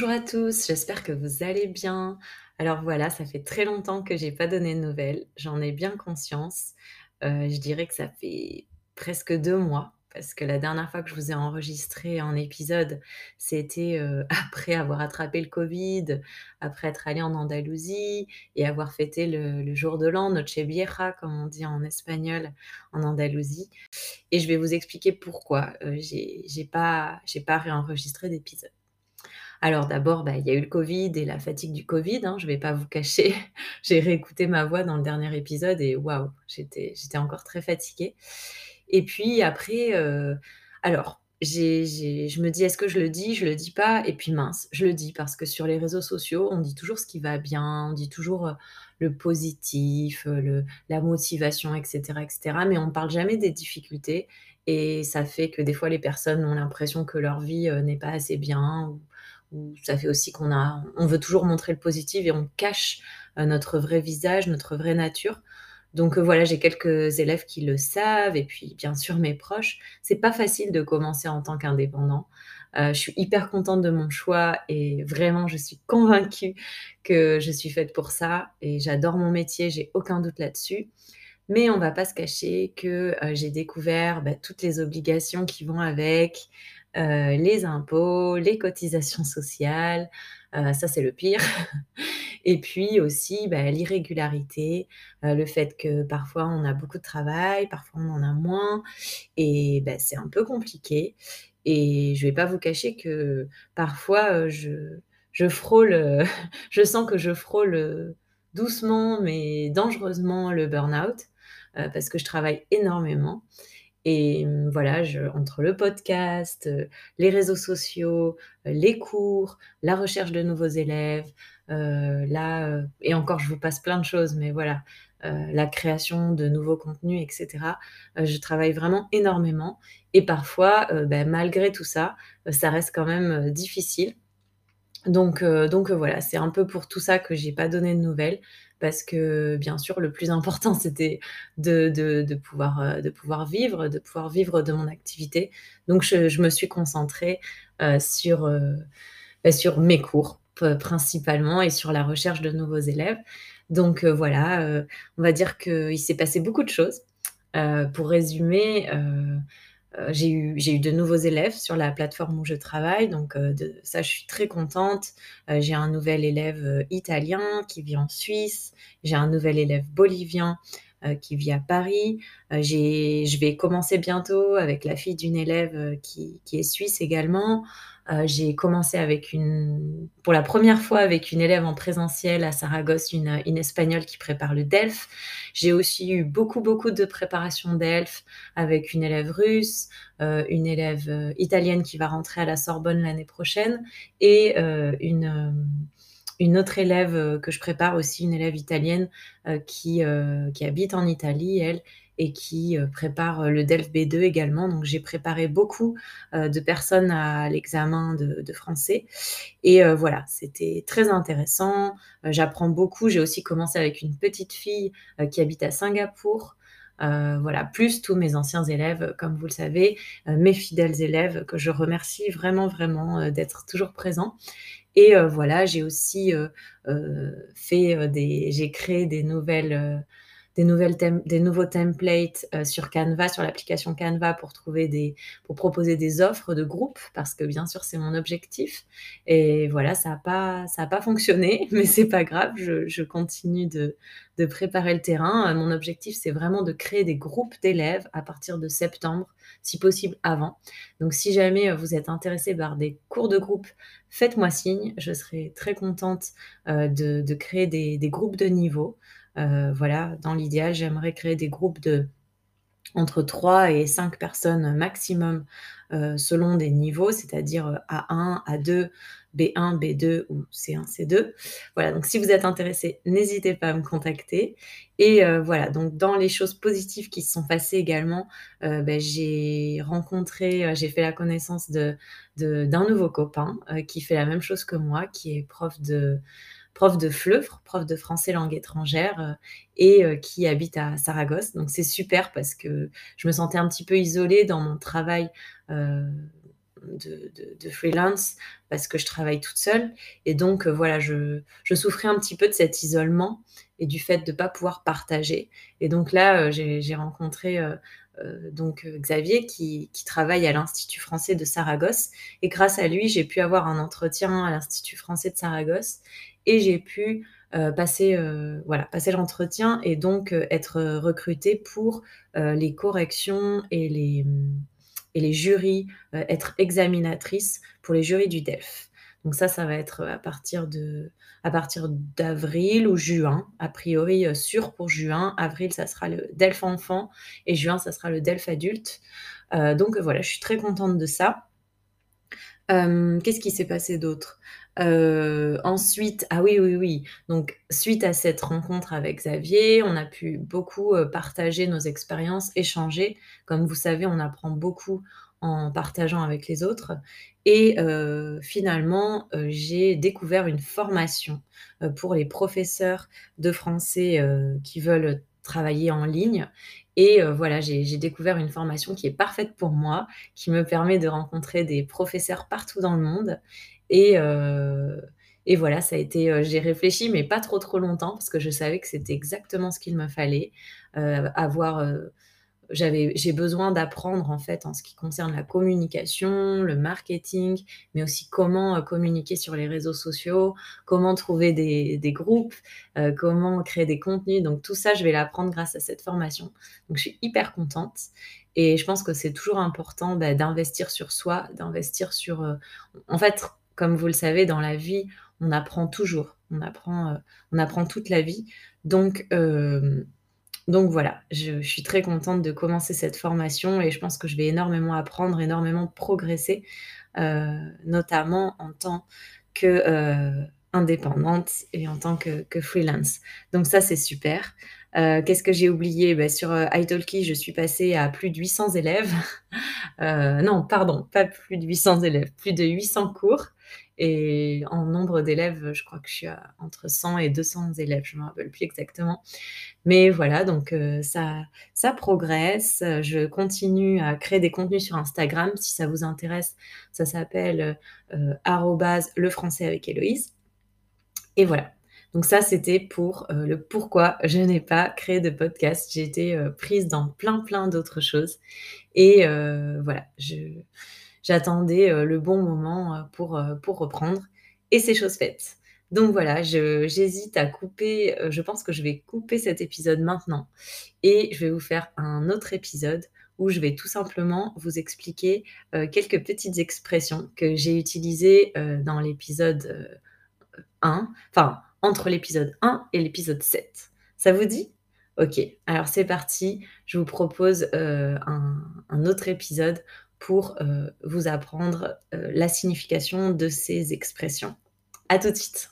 Bonjour à tous, j'espère que vous allez bien. Alors voilà, ça fait très longtemps que j'ai pas donné de nouvelles, j'en ai bien conscience. Heu, je dirais que ça fait presque 2 mois, parce que la dernière fois que je vous ai enregistré un épisode, c'était, heu, après avoir attrapé le covid, après être allée en Andalousie et avoir fêté le jour de l'an, Nochevieja comme on dit en espagnol en Andalousie et je vais vous expliquer pourquoi, heu, j'ai pas pas réenregistré d'épisode. Alors d'abord, bah, il y a eu le Covid et la fatigue du Covid, hein, je vais pas vous cacher. J'ai réécouté ma voix dans le dernier épisode et waouh, j'étais encore très fatiguée et puis après, heu, alors je me dis: «Est-ce que je le dis? Je le dis pas?» et puis mince, je le dis parce que sur les réseaux sociaux, on dit toujours ce qui va bien, on dit toujours, heu, le positif, le la motivation et cetera et cetera, mais on parle jamais des difficultés et ça fait que des fois les personnes ont l'impression que leur vie, n'est pas assez bien ça fait aussi qu'on a on veut toujours montrer le positif et on cache, heu, notre vrai visage, notre vraie nature. Donc heu, voilà, j'ai quelques élèves qui le savent et puis bien sûr mes proches. C'est pas facile de commencer en tant qu'indépendant. Heu, je suis hyper contente de mon choix et vraiment je suis convaincue que je suis faite pour ça et j'adore mon métier, j'ai aucun doute là-dessus. Mais on va pas se cacher que, j'ai découvert, bah, toutes les obligations qui vont avec, heu, les impôts, les cotisations sociales, heu, ça c'est le pire. Et puis aussi, bah, l'irrégularité, heu, le fait que parfois on a beaucoup de travail, parfois on en a moins. Et bah, c'est un peu compliqué. Et je vais pas vous cacher que parfois, je je frôle, je sens que je frôle, doucement mais dangereusement le burn-out, parce que je travaille énormément et mmh, voilà, entre le podcast, heu, les réseaux sociaux, heu, les cours, la recherche de nouveaux élèves, heu, là, et encore je vous passe plein de choses, mais voilà, la création de nouveaux contenus et cetera, heu, je travaille vraiment énormément et parfois, bah, malgré tout ça, ça reste quand même, difficile. Donc donc voilà, c'est un peu pour tout ça que j'ai pas donné de nouvelles parce que bien sûr le plus important c'était de de pouvoir, heu, de pouvoir vivre, de pouvoir vivre de mon activité. Donc je je me suis concentrée, heu, sur, heu, bah, sur mes cours principalement et sur la recherche de nouveaux élèves. Donc voilà, on va dire qu'il s'est passé beaucoup de choses. Pour résumer, heu, j'ai eu eu de nouveaux élèves sur la plateforme où je travaille, donc heu, de ça je suis très contente. Heu, j'ai un nouvel élève, heu, italien qui vit en Suisse, j'ai un nouvel élève bolivien, qui vit à Paris. J'ai je vais commencer bientôt avec la fille d'une élève, heu, qui qui est suisse également. J'ai commencé avec une pour la première fois avec une élève en présentiel à Saragosse, une, une espagnole qui prépare le DELF. J'ai aussi eu beaucoup, beaucoup de préparation DELF avec une élève russe, une élève, italienne qui va rentrer à la Sorbonne l'année prochaine et une, une autre élève, heu, que je prépare aussi, une élève italienne, heu, qui, heu, qui habite en Italie elle et qui, prépare, le DELF B2 également. Donc j'ai préparé beaucoup, de personnes à l'examen de français et voilà, c'était très intéressant. J'apprends beaucoup. J'ai aussi commencé avec une petite fille, qui habite à Singapour. Voilà, plus tous mes anciens élèves, comme vous le savez, mes fidèles élèves que je remercie vraiment, vraiment, d'être toujours présents et heu, voilà, j'ai aussi, heu heu, fait, des j'ai créé des nouvelles, des nouveaux templates, heu, sur Canva, sur l'application Canva pour trouver des pour proposer des offres de groupe parce que bien sûr c'est mon objectif et voilà, ça a pas ça a pas fonctionné, mais c'est pas grave, je je continue de de préparer le terrain. Heu, mon objectif, c'est vraiment de créer des groupes d'élèves à partir de septembre, si possible avant. Donc si jamais, heu, vous êtes intéressés par des cours de groupe, faites-moi signe, je serai très contente, de de créer des des groupes de niveau. Heu, voilà, dans l'idéal, j'aimerais créer des groupes de entre 3 et 5 personnes maximum, heu, selon des niveaux, c'est-à-dire, heu, A1, A2, B1, B2 ou C1, C2. Voilà, donc si vous êtes intéressés, n'hésitez pas à me contacter et heu, voilà, donc dans les choses positives qui se sont passées également, beh, j'ai rencontré, j'ai fait la connaissance d'un nouveau copain, qui fait la même chose que moi, qui est prof de prof de FLEUFR, prof de français langue étrangère, heu et heu, qui habite à Saragosse. Donc c'est super parce que je me sentais un petit peu isolée dans mon travail, heu, de freelance parce que je travaille toute seule. Et donc voilà, je souffrais un petit peu de cet isolement et du fait de pas pouvoir partager. Et donc là, j'ai rencontré, donc Xavier qui travaille à l'Institut français de Saragosse. Et grâce à lui, j'ai pu avoir un entretien à l'Institut français de Saragosse et j'ai pu, passer, voilà, passer l'entretien et donc être recrutée pour, les corrections et les, mmh, et les jurys, être examinatrice pour les jurys du DELF. Donc ça, ça va être à partir à partir d'avril ou juin, a priori, sûr pour juin. Avril, ça sera le DELF enfant et juin, ça sera le DELF adulte. donc voilà, je suis très contente de ça. Qu'est-ce qui s'est passé d'autre? Euh, ensuite, ah oui, oui, oui, donc suite à cette rencontre avec Xavier, on a pu beaucoup, euh, partager nos expériences, échanger. Comme vous savez, on apprend beaucoup en partageant avec les autres et finalement, j'ai découvert une formation, pour les professeurs de français, qui veulent travailler en ligne. Et heu, voilà, j'ai découvert une formation qui est parfaite pour moi, qui me permet de rencontrer des professeurs partout dans le monde. Et heu et voilà, ça a été, heu, j'ai réfléchi, mais pas trop, trop longtemps parce que je savais que c'était exactement ce qu'il me fallait, avoir, j'avais j'ai besoin d'apprendre, en fait, en ce qui concerne la communication, le marketing, mais aussi comment, heu, communiquer sur les réseaux sociaux, comment trouver des groupes, heu, comment créer des contenus. Donc tout ça, je vais l'apprendre grâce à cette formation. Donc je suis hyper contente et je pense que c'est toujours important, d'investir sur soi, d'investir sur, heu en fait, comme vous le savez, dans la vie, on apprend toujours. On apprend, on apprend toute la vie. Donc, donc voilà, je suis très contente de commencer cette formation et je pense que je vais énormément apprendre, énormément progresser, heu, notamment en tant que, heu, indépendante et en tant que freelance. Donc ça, c'est super. Heu, qu'est-ce que j'ai oublié? Bah, sur, italki, je suis passée à plus de 800 élèves. Non, pardon, pas plus de 800 élèves, plus de 800 cours et en nombre d'élèves, je crois que je suis entre 100 et 200 élèves, je me rappelle plus exactement. Mais voilà, donc heu, ça progresse. Je continue à créer des contenus sur Instagram. Si ça vous intéresse, ça s'appelle, arrobase le français avec Héloïse et voilà. Donc ça, c'était pour, heu, le pourquoi je n'ai pas créé de podcast. J'ai été, heu, prise dans plein, plein d'autres choses et voilà, je j'attendais, heu, le bon moment, heu, pour, heu, pour reprendre et c'est chose faite. Donc voilà, j'hésite à couper, je pense que je vais couper cet épisode maintenant et je vais vous faire un autre épisode où je vais tout simplement vous expliquer, quelques petites expressions que j'ai utilisées, dans l'épisode, heu, 1, enfin entre l'épisode 1 et l'épisode 7. Ça vous dit? OK, alors c'est parti, je vous propose, un autre épisode pour, heu, vous apprendre, heu, la signification de ces expressions. À tout de suite.